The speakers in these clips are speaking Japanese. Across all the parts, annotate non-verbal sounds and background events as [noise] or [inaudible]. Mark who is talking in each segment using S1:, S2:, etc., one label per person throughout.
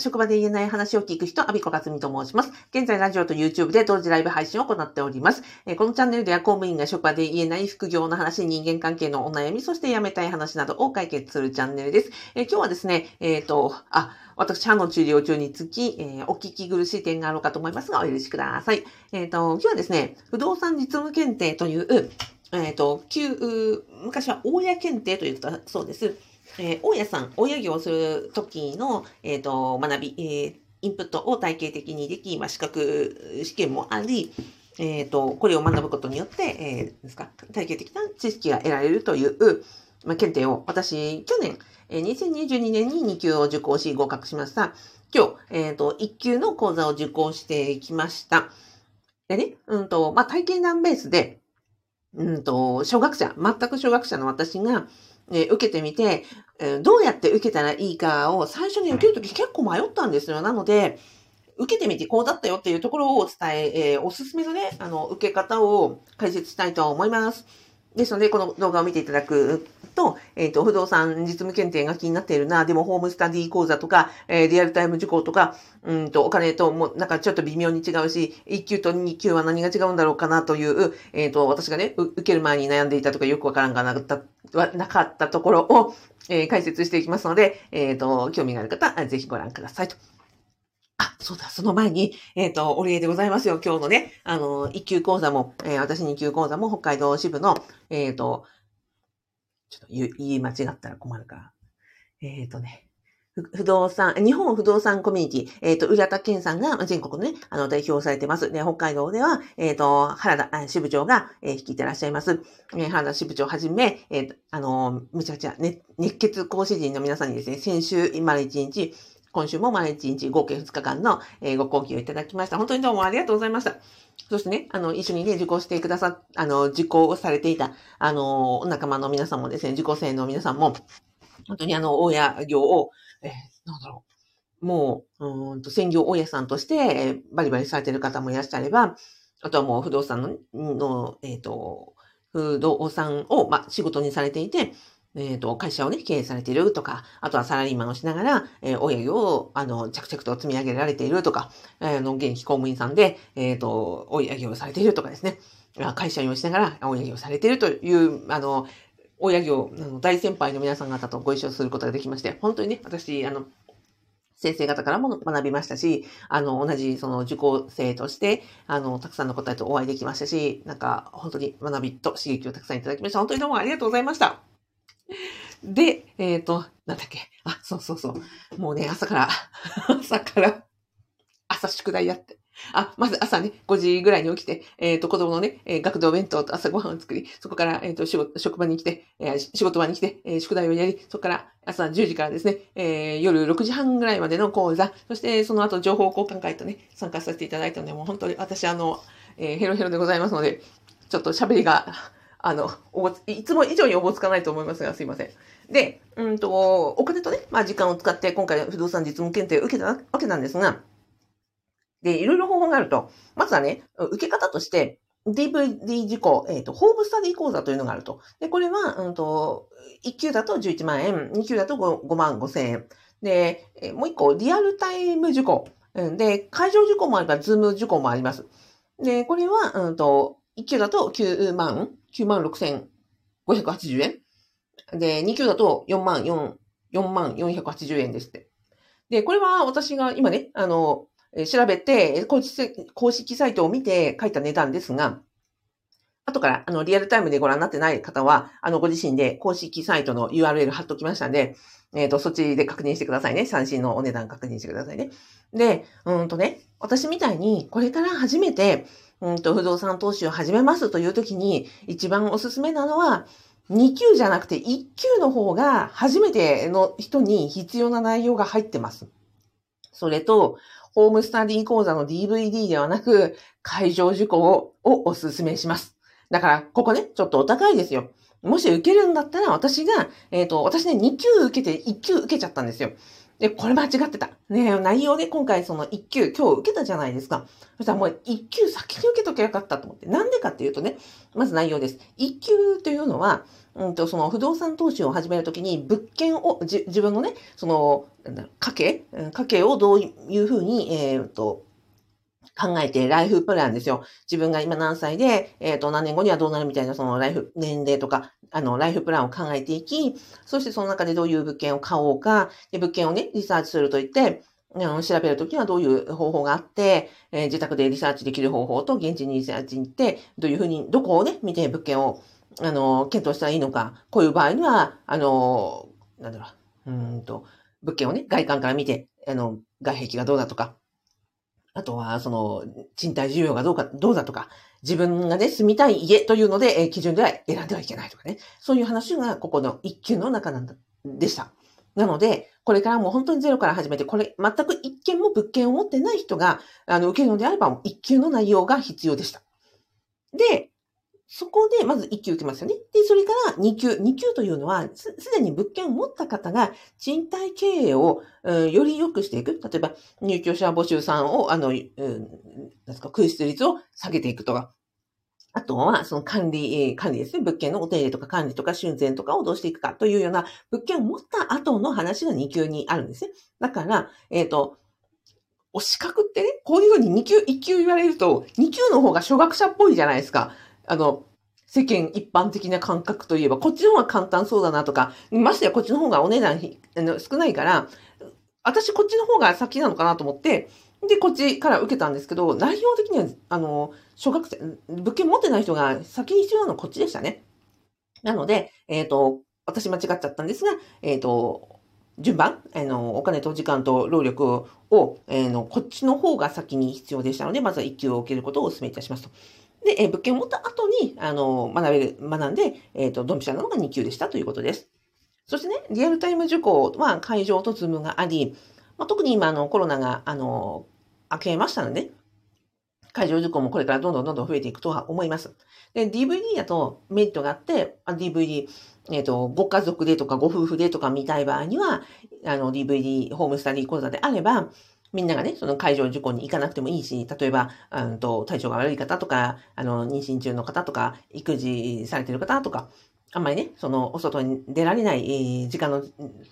S1: 職場で言えない話を聞く人、アビコカツミと申します。現在、ラジオと YouTube で同時ライブ配信を行っております。えー、このチャンネルでは公務員が職場で言えない副業の話、人間関係のお悩み、そして辞めたい話などを解決するチャンネルです。えー、今日はですね、えっ、ー、と、あ、私、歯の治療中につき、えー、お聞き苦しい点があろうかと思いますが、お許しください。えっ、ー、と、今日はですね、不動産実務検定という、えっ、ー、と、旧、昔は大家検定と言ったそうです。えー、大家さん、大家業をするときの、えっ、ー、と、学び、えー、インプットを体系的にでき、まあ、資格、試験もあり、えっ、ー、と、これを学ぶことによって、えー、ですか、体系的な知識が得られるという、まあ、検定を、私、去年、えー、2022年に2級を受講し合格しました。今日、えっ、ー、と、1級の講座を受講してきました。でね、うんと、まあ、体験談ベースで、うんと、小学者、全く小学者の私が、ね受けてみて、えどうやって受けたらいいかを最初に受けるとき結構迷ったんですよ。なので、受けてみてこうだったよっていうところをお伝え、えー、おすすめのね、あの、受け方を解説したいと思います。ですので、この動画を見ていただくと、えっ、ー、と、不動産実務検定が気になっているな、でもホームスタディ講座とか、えー、リアルタイム受講とか、うんと、お金とも、なんかちょっと微妙に違うし、1級と2級は何が違うんだろうかなという、えっ、ー、と、私がね、受ける前に悩んでいたとかよくわからんがなかった、なかったところを、え、解説していきますので、えっ、と、興味がある方、ぜひご覧くださいと。あ、そうだ、その前に、えっ、ー、と、お礼でございますよ。今日のね、あの、1級講座も、えー、私2級講座も北海道支部の、えっ、ー、と、ちょっと言い間違ったら困るから。えっ、とね、不動産、日本不動産コミュニティ、えっ、ー、と、浦田健さんが全国のね、あの、代表されてます。で、北海道では、えっ、ー、と、原田支部長が、えー、率いてらっしゃいます。えー、原田支部長はじめ、えー、あの、めちゃくちゃ、ね、熱血講師陣の皆さんにですね、先週、丸一日、今週も毎日合計2日間の、ご講義をいただきました。本当にどうもありがとうございました。そしてね、あの、一緒にね、受講してくださ、あの、受講されていた、あの、お仲間の皆さんもですね、受講生の皆さんも、本当にあの、大家業を、えー、なんだろう、もう、うんと、専業大家さんとして、え、バリバリされている方もいらっしゃれば、あとはもう不動産の、のえっ、ー、と、不動産を、ま仕事にされていて、えっ、ー、と、会社をね、経営されているとか、あとはサラリーマンをしながら、えー、親業を、あの、着々と積み上げられているとか、えー、の、現役公務員さんで、えっ、ー、と、親業をされているとかですね、会社員をしながら、親業をされているという、あの、親業、あの、大先輩の皆さん方とご一緒することができまして、本当にね、私、あの、先生方からも学びましたし、あの、同じその受講生として、あの、たくさんの方とお会いできましたし、なんか、本当に学びと刺激をたくさんいただきました。本当にどうもありがとうございました。で、えっ、ー、と、なんだっけ？あ、そうそうそう。もうね、朝から、[laughs] 朝から、朝宿題やって。あ、まず朝ね、5時ぐらいに起きて、えっ、ー、と、子供のね、えー、学童弁当と朝ごはんを作り、そこから、えっ、ー、と、仕事、職場に来て、え仕事場に来て、え宿題をやり、そこから朝10時からですね、え夜6時半ぐらいまでの講座、そしてその後情報交換会とね、参加させていただいたので、もう本当に私、あの、えヘロヘロでございますので、ちょっと喋りが、あの、おぼつ、いつも以上におぼつかないと思いますが、すいません。で、うんと、お金とね、まあ時間を使って今回不動産実務検定を受けたわけなんですが、で、いろいろ方法があると。まずはね、受け方として、DVD 事項、えっ、ー、と、ホームスタディ講座というのがあると。で、これは、うんと、1級だと11万円、2級だと 5, 5万5千円。で、もう1個、リアルタイム受講。で、会場受講もあれば、ズーム受講もあります。で、これは、うんと、1級だと9万、9万6580円。で、2級だと4万4、4万480円ですって。で、これは私が今ね、あの、調べて公式、サイトを見て書いた値段ですが、後から、あの、リアルタイムでご覧になってない方は、あの、ご自身で公式サイトの URL 貼っときましたんで、えっ、ー、と、そっちで確認してくださいね。三振のお値段確認してくださいね。で、うんとね、私みたいに、これから初めて、うんと、不動産投資を始めますという時に、一番おすすめなのは、2級じゃなくて1級の方が初めての人に必要な内容が入ってます。それと、ホームスタディ講座の DVD ではなく、会場受講をお勧めします。だから、ここね、ちょっとお高いですよ。もし受けるんだったら、私が、えっ、ー、と、私ね、2級受けて1級受けちゃったんですよ。で、これ間違ってた。ね内容で今回その1級、今日受けたじゃないですか。そしたらもう1級先に受けときゃよかったと思って。なんでかっていうとね、まず内容です。1級というのは、うんと、その不動産投資を始めるときに物件を、自分のね、その、家計？家計をどういうふうに、えっ、と、考えて、ライフプランですよ。自分が今何歳で、えっ、ー、と、何年後にはどうなるみたいな、そのライフ、年齢とか、あの、ライフプランを考えていき、そしてその中でどういう物件を買おうか、で物件をね、リサーチするといって、調べるときはどういう方法があって、えー、自宅でリサーチできる方法と現地にリサーチに行って、どういうふうに、どこをね、見て物件を、あの、検討したらいいのか、こういう場合には、あの、なんだろう、うんと、物件をね、外観から見て、あの、外壁がどうだとか、あとは、その、賃貸需要がどうか、どうだとか、自分がね、住みたい家というので、えー、基準では選んではいけないとかね。そういう話が、ここの一級の中なんだ、でした。なので、これからも本当にゼロから始めて、これ、全く一件も物件を持ってない人が、あの、受けるのであれば、一級の内容が必要でした。で、そこで、まず1級受けますよね。で、それから2級。2級というのは、すでに物件を持った方が、賃貸経営を、うん、より良くしていく。例えば、入居者募集さんを、あの、うん、ですか、空室率を下げていくとか。あとは、その管理、管理ですね。物件のお手入れとか管理とか修繕とかをどうしていくかというような、物件を持った後の話が2級にあるんですね。だから、えっ、ー、と、お資格ってね、こういうふうに2級、1級言われると、2級の方が初学者っぽいじゃないですか。あの、世間一般的な感覚といえば、こっちの方が簡単そうだなとか、ましてやこっちの方がお値段少ないから、私こっちの方が先なのかなと思って、で、こっちから受けたんですけど、内容的には、あの、小学生、物件持ってない人が先に必要なのはこっちでしたね。なので、えっ、ー、と、私間違っちゃったんですが、えっ、ー、と、順番、あの、お金と時間と労力を、えー、の、こっちの方が先に必要でしたので、まずは1級を受けることをお勧めいたしますと。で、えー、物件を持った後に、あの、学べる、学んで、えっ、ー、と、ドンピシャなのが2級でしたということです。そしてね、リアルタイム受講は会場とズームがあり、まあ、特に今、あの、コロナが、あの、明けましたので、会場受講もこれからどんどんどんどん増えていくとは思います。で、DVD だとメリットがあって、DVD、えっ、ー、と、ご家族でとかご夫婦でとか見たい場合には、あの、DVD、ホームスタディ講座であれば、みんながね、その会場受講に行かなくてもいいし、例えば、うんと、体調が悪い方とか、あの、妊娠中の方とか、育児されてる方とか、あんまりね、その、お外に出られない、えー、時間の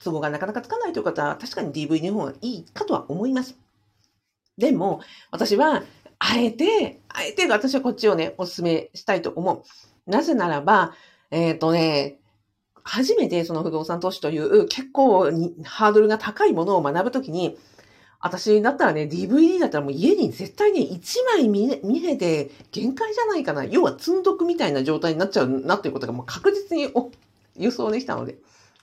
S1: 都合がなかなかつかないという方は、確かに DV の方がいいかとは思います。でも、私は、あえて、あえて私はこっちをね、お勧めしたいと思う。なぜならば、えっ、ー、とね、初めてその不動産投資という結構ハードルが高いものを学ぶときに、私だったらね、DVD だったらもう家に絶対ね1枚見れて限界じゃないかな。要は積んどくみたいな状態になっちゃうなっていうことがもう確実に予想できたので。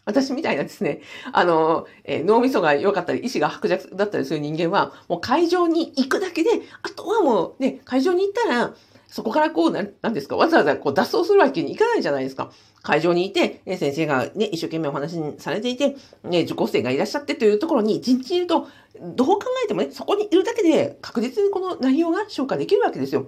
S1: 私みたいなですね、あの、えー、脳みそが良かったり、意志が薄弱だったりする人間は、もう会場に行くだけで、あとはもうね、会場に行ったら、そこからこう、なんですか、わざわざこう脱走するわけにいかないじゃないですか。会場にいて、ね、先生がね、一生懸命お話にされていて、ね、受講生がいらっしゃってというところに、一日いると、どう考えてもね、そこにいるだけで確実にこの内容が消化できるわけですよ。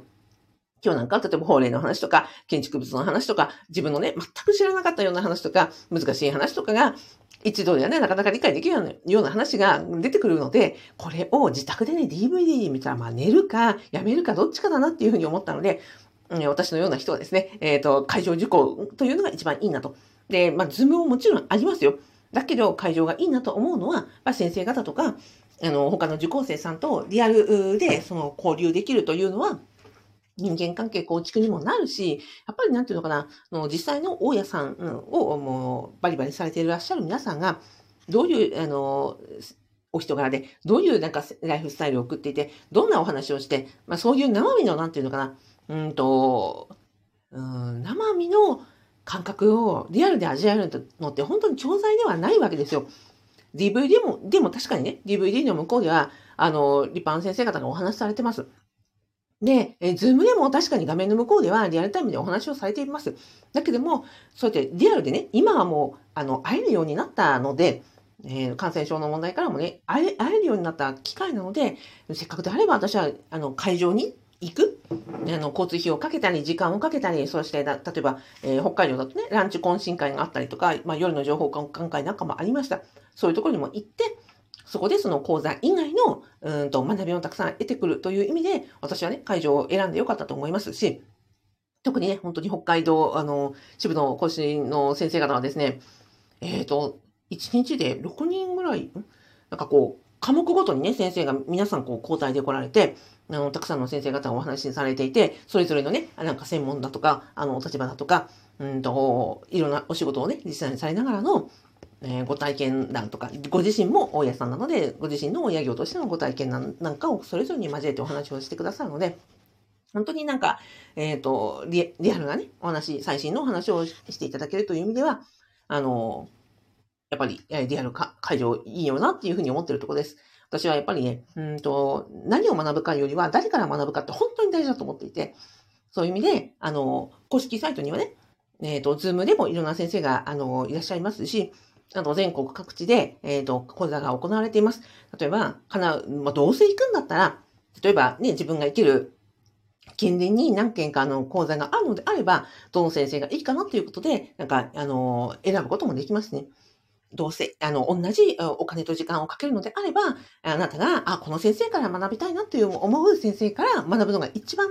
S1: 今日なんか、例えば法令の話とか、建築物の話とか、自分のね、全く知らなかったような話とか、難しい話とかが、一度ではね、なかなか理解できるような話が出てくるので、これを自宅でね、DVD 見たら、まあ寝るか、やめるか、どっちかだなっていうふうに思ったので、私のような人はですね、えっ、ー、と、会場受講というのが一番いいなと。で、まあ、ズームももちろんありますよ。だけど、会場がいいなと思うのは、まあ、先生方とか、あの、他の受講生さんとリアルで、その、交流できるというのは、人間関係構築にもなるし、やっぱりなんていうのかな、の実際の大家さんをもうバリバリされていらっしゃる皆さんが、どういう、あの、お人柄で、どういうなんかライフスタイルを送っていて、どんなお話をして、まあそういう生身のなんていうのかな、うんと、うん、生身の感覚をリアルで味わえるのって本当に教材ではないわけですよ。DVD も、でも確かにね、DVD の向こうでは、あの、立派な先生方がお話しされてます。で、え、ズームでも確かに画面の向こうではリアルタイムでお話をされています。だけども、そうやってリアルでね、今はもう、あの、会えるようになったので、えー、感染症の問題からもね、会え、会えるようになった機会なので、せっかくであれば私は、あの、会場に行くあの、交通費をかけたり、時間をかけたり、そして、例えば、えー、北海道だとね、ランチ懇親会があったりとか、まあ、夜の情報交換会なんかもありました。そういうところにも行って、そこでその講座以外の、うんと学びをたくさん得てくるという意味で、私はね、会場を選んでよかったと思いますし、特にね、本当に北海道、あの、支部の講師の先生方はですね、えっ、ー、と、1日で6人ぐらい、なんかこう、科目ごとにね、先生が皆さんこう交代で来られて、あの、たくさんの先生方がお話しされていて、それぞれのね、なんか専門だとか、あの、お立場だとか、うんと、いろんなお仕事をね、実際にされながらの、えー、ご体験談とか、ご自身も大家さんなので、ご自身の親業としてのご体験談なんかをそれぞれに交えてお話をしてくださるので、本当になんか、えっ、ー、とリ、リアルなね、お話、最新のお話をしていただけるという意味では、あの、やっぱり、リアル会場いいよなっていうふうに思ってるところです。私はやっぱりね、うんと、何を学ぶかよりは誰から学ぶかって本当に大事だと思っていて、そういう意味で、あの、公式サイトにはね、えっ、ー、と、ズームでもいろんな先生が、あの、いらっしゃいますし、あと全国各地で、えっ、ー、と、講座が行われています。例えば、かな、まあ、どうせ行くんだったら、例えばね、自分が生きる近隣に何件かの講座があるのであれば、どの先生がいいかなということで、なんか、あの、選ぶこともできますね。どうせ、あの、同じお金と時間をかけるのであれば、あなたが、あ、この先生から学びたいなっていう思う先生から学ぶのが一番、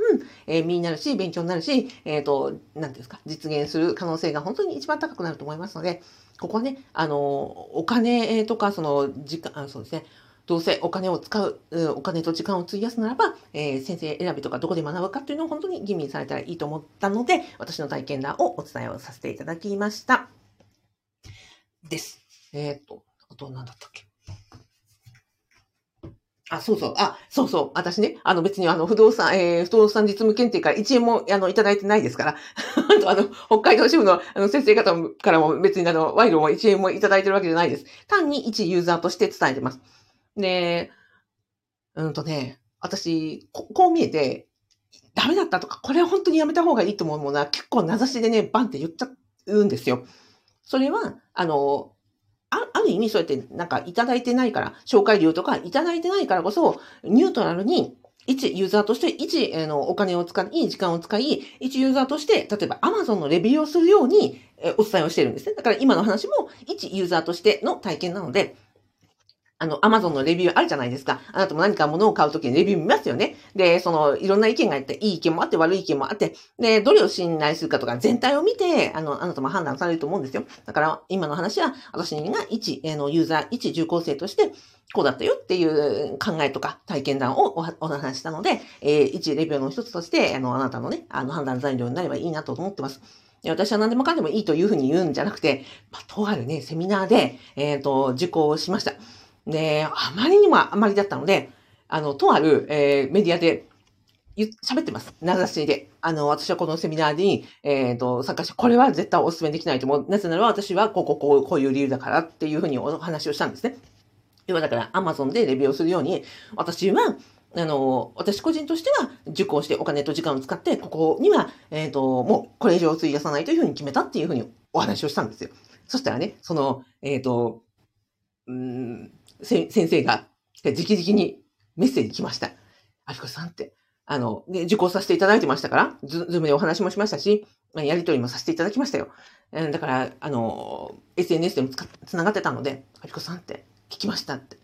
S1: えー、身になるし、勉強になるし、えっ、ー、と、なんですか、実現する可能性が本当に一番高くなると思いますので、ここはね、あの、お金とか、その、時間、あそうですね、どうせお金を使う、お金と時間を費やすならば、えー、先生選びとかどこで学ぶかっていうのを本当に吟味されたらいいと思ったので、私の体験談をお伝えをさせていただきました。です。えっ、と、あと何だったっけ？あ、そうそう。あ、そうそう。私ね、あの別にあの不動産、えー、不動産実務検定から1円もあのいただいてないですから。[laughs] あとあの、北海道支部のあの先生方からも別にあの、賄賂も1円もいただいてるわけじゃないです。単に一ユーザーとして伝えてます。で、うんとね、私、ここう見えて、ダメだったとか、これは本当にやめた方がいいと思うものは結構名指しでね、バンって言っちゃうんですよ。それは、あの、あある意味そうやってなんかいただいてないから、紹介料とかいただいてないからこそ、ニュートラルに、一ユーザーとして、一、あの、お金を使い、時間を使い、一ユーザーとして、例えば Amazon のレビューをするように、えお伝えをしてるんですね。だから今の話も、一ユーザーとしての体験なので、あの、アマゾンのレビューあるじゃないですか。あなたも何か物を買うときにレビュー見ますよね。で、その、いろんな意見があって、いい意見もあって、悪い意見もあって、で、どれを信頼するかとか、全体を見て、あの、あなたも判断されると思うんですよ。だから、今の話は、私が一、えの、ユーザー、一受講生として、こうだったよっていう考えとか体験談をお話したので、えー、一レビューの一つとして、あの、あなたのね、あの、判断材料になればいいなと思ってます。私は何でもかんでもいいというふうに言うんじゃなくて、まあ、とあるね、セミナーで、えっ、ー、と、受講しました。で、あまりにもあまりだったので、あの、とある、えー、メディアで、喋ってます。名指しで。あの、私はこのセミナーに、えっ、ー、と、参加して、これは絶対お勧めできないと思う。なぜなら私は、こう、こう、こう、こういう理由だからっていうふうにお話をしたんですね。要はだから、アマゾンでレビューをするように、私は、あの、私個人としては受講してお金と時間を使って、ここには、えっ、ー、と、もうこれ以上費やさないというふうに決めたっていうふうにお話をしたんですよ。そしたらね、その、えっ、ー、と、うん、先生が、直々にメッセージ来ました。ありこさんって。あの、で、受講させていただいてましたから、ズズームでお話もしましたし、やりとりもさせていただきましたよ。だから、あの、SNS でもつながってたので、ありこさんって聞きましたって。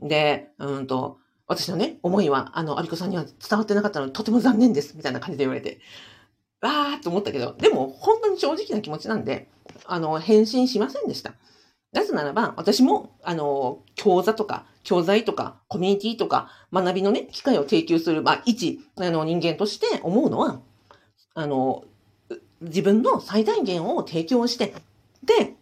S1: で、うんと、私のね、思いは、あの、ありこさんには伝わってなかったので、とても残念です、みたいな感じで言われて、わーっと思ったけど、でも、本当に正直な気持ちなんで、あの、返信しませんでした。なぜならば、私も、あの、講座とか、教材とか、コミュニティとか、学びのね、機会を提供する、まあ、一、あの、人間として思うのは、あの、自分の最大限を提供して、で、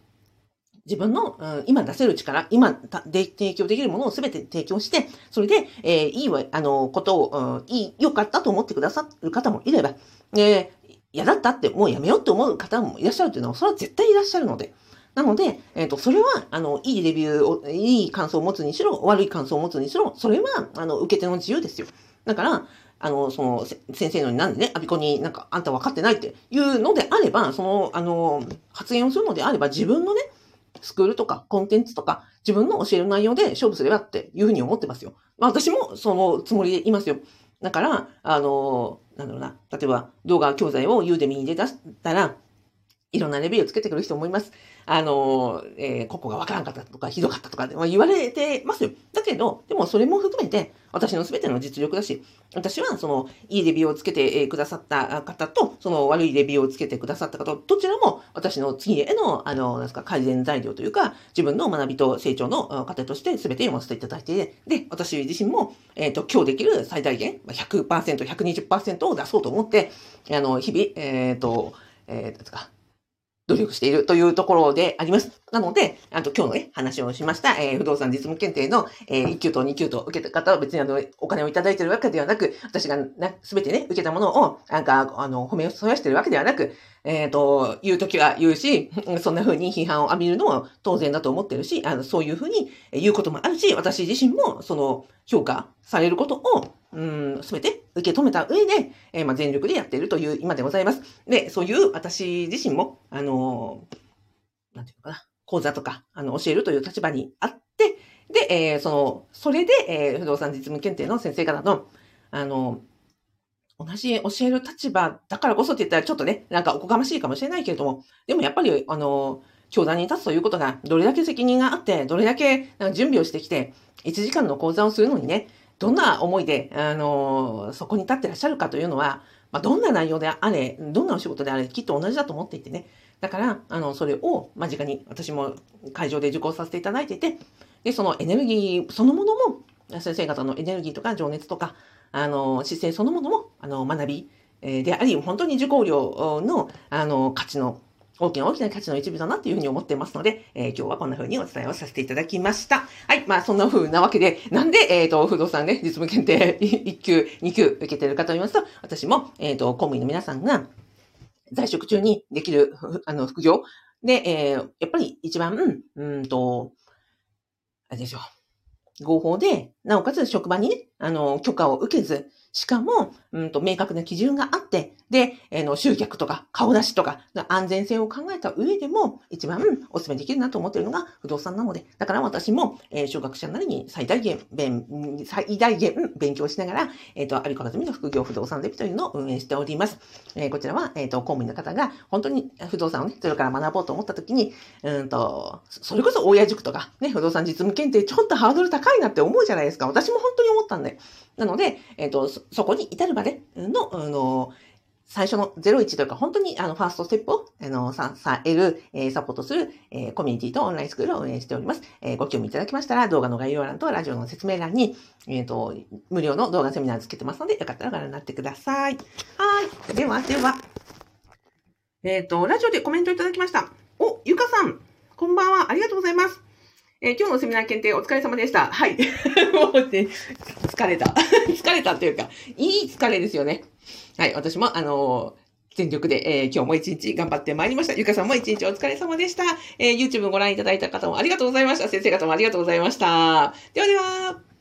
S1: 自分の、うん、今出せる力、今で提供できるものを全て提供して、それで、えー、いいわ、あの、ことを、うん、いい、良かったと思ってくださる方もいれば、えー、嫌だったってもうやめようって思う方もいらっしゃるというのは、それは絶対いらっしゃるので、なので、えっ、ー、と、それは、あの、いいレビューを、いい感想を持つにしろ、悪い感想を持つにしろ、それは、あの、受け手の自由ですよ。だから、あの、その、先生のになんでね、アビコになんか、あんた分かってないっていうのであれば、その、あの、発言をするのであれば、自分のね、スクールとかコンテンツとか、自分の教える内容で勝負すればっていうふうに思ってますよ。まあ、私もそのつもりでいますよ。だから、あの、なんだろうな、例えば動画教材をユーデミに出したら、いろんなレビューをつけてくる人もいます。あの、えー、ここがわからんかったとか、ひどかったとか、まあ、言われてますよ。だけど、でもそれも含めて、私の全ての実力だし、私はその、いいレビューをつけてくださった方と、その悪いレビューをつけてくださった方、どちらも私の次への、あの、なんですか、改善材料というか、自分の学びと成長の過程として全て読ませていただいて、で、私自身も、えっ、ー、と、今日できる最大限、100%、120%を出そうと思って、あの、日々、えっ、ー、と、えー、ですか、努力しているというところであります。なので、あと今日のね、話をしました、えー、不動産実務検定の、えー、1級と2級と受けた方は別にあの、お金をいただいているわけではなく、私がすべてね、受けたものを、なんか、あの、褒めを添やしているわけではなく、えっ、ー、と、言うときは言うし、そんな風に批判を浴びるのも当然だと思っているし、あの、そういう風に言うこともあるし、私自身も、その、評価されることを、うん、すべて受け止めた上で、えー、まあ、全力でやっているという今でございます。で、そういう私自身も、あのなんていうのかな、講座とか、あの、教えるという立場にあって、で、えー、その、それで、えー、不動産実務検定の先生方の、あの、同じ教える立場だからこそって言ったらちょっとね、なんかおこがましいかもしれないけれども、でもやっぱり、あの、教壇に立つということが、どれだけ責任があって、どれだけ準備をしてきて、1時間の講座をするのにね、どんな思いで、あの、そこに立ってらっしゃるかというのは、まあ、どんな内容であれ、どんなお仕事であれ、きっと同じだと思っていてね。だから、あの、それを間近に私も会場で受講させていただいていて、で、そのエネルギーそのものも、先生方のエネルギーとか情熱とか、あの、姿勢そのものも、あの、学び、であり、本当に受講料の、あの、価値の大きな大きな価値の一部だなっていうふうに思ってますので、えー、今日はこんな風にお伝えをさせていただきました。はい。まあ、そんな風なわけで、なんで、えっ、ー、と、不動産ね、実務検定 [laughs] 1級、2級受けてるかと言いますと、私も、えっ、ー、と、公務員の皆さんが、在職中にできる、あの、副業で、えー、やっぱり一番、うんと、あれでしょう。合法で、なおかつ職場にね、あの、許可を受けず、しかも、うんと、明確な基準があって、で、えー、の、集客とか、顔出しとか、安全性を考えた上でも、一番お勧めできるなと思っているのが不動産なので、だから私も、えー、小学者なりに最大限、勉、最大限勉強しながら、えっ、ー、と、アリコラズミの副業不動産デビというのを運営しております。えー、こちらは、えっ、ー、と、公務員の方が、本当に不動産をね、それから学ぼうと思った時に、うんと、それこそ大家塾とか、ね、不動産実務検定、ちょっとハードル高いなって思うじゃないですか。私も本当に思ったんだなので、えっ、ー、と、そこに至るまでの、あの、最初の01というか、本当にあの、ファーストステップを、あの、さ、さ、得る、えー、サポートする、えー、コミュニティとオンラインスクールを運営しております。えー、ご興味いただきましたら、動画の概要欄とラジオの説明欄に、えっ、と、無料の動画セミナーつけてますので、よかったらご覧になってください。はい。では、では。えっ、と、ラジオでコメントいただきました。お、ゆかさん、こんばんは。ありがとうございます。えー、今日のセミナー検定お疲れ様でした。はい。[laughs] もうね、疲れた。[laughs] 疲れたというか、いい疲れですよね。はい。私も、あのー全力で、えー、今日も一日頑張ってまいりました。ゆかさんも一日お疲れ様でした。えー、YouTube ご覧いただいた方もありがとうございました。先生方もありがとうございました。ではでは。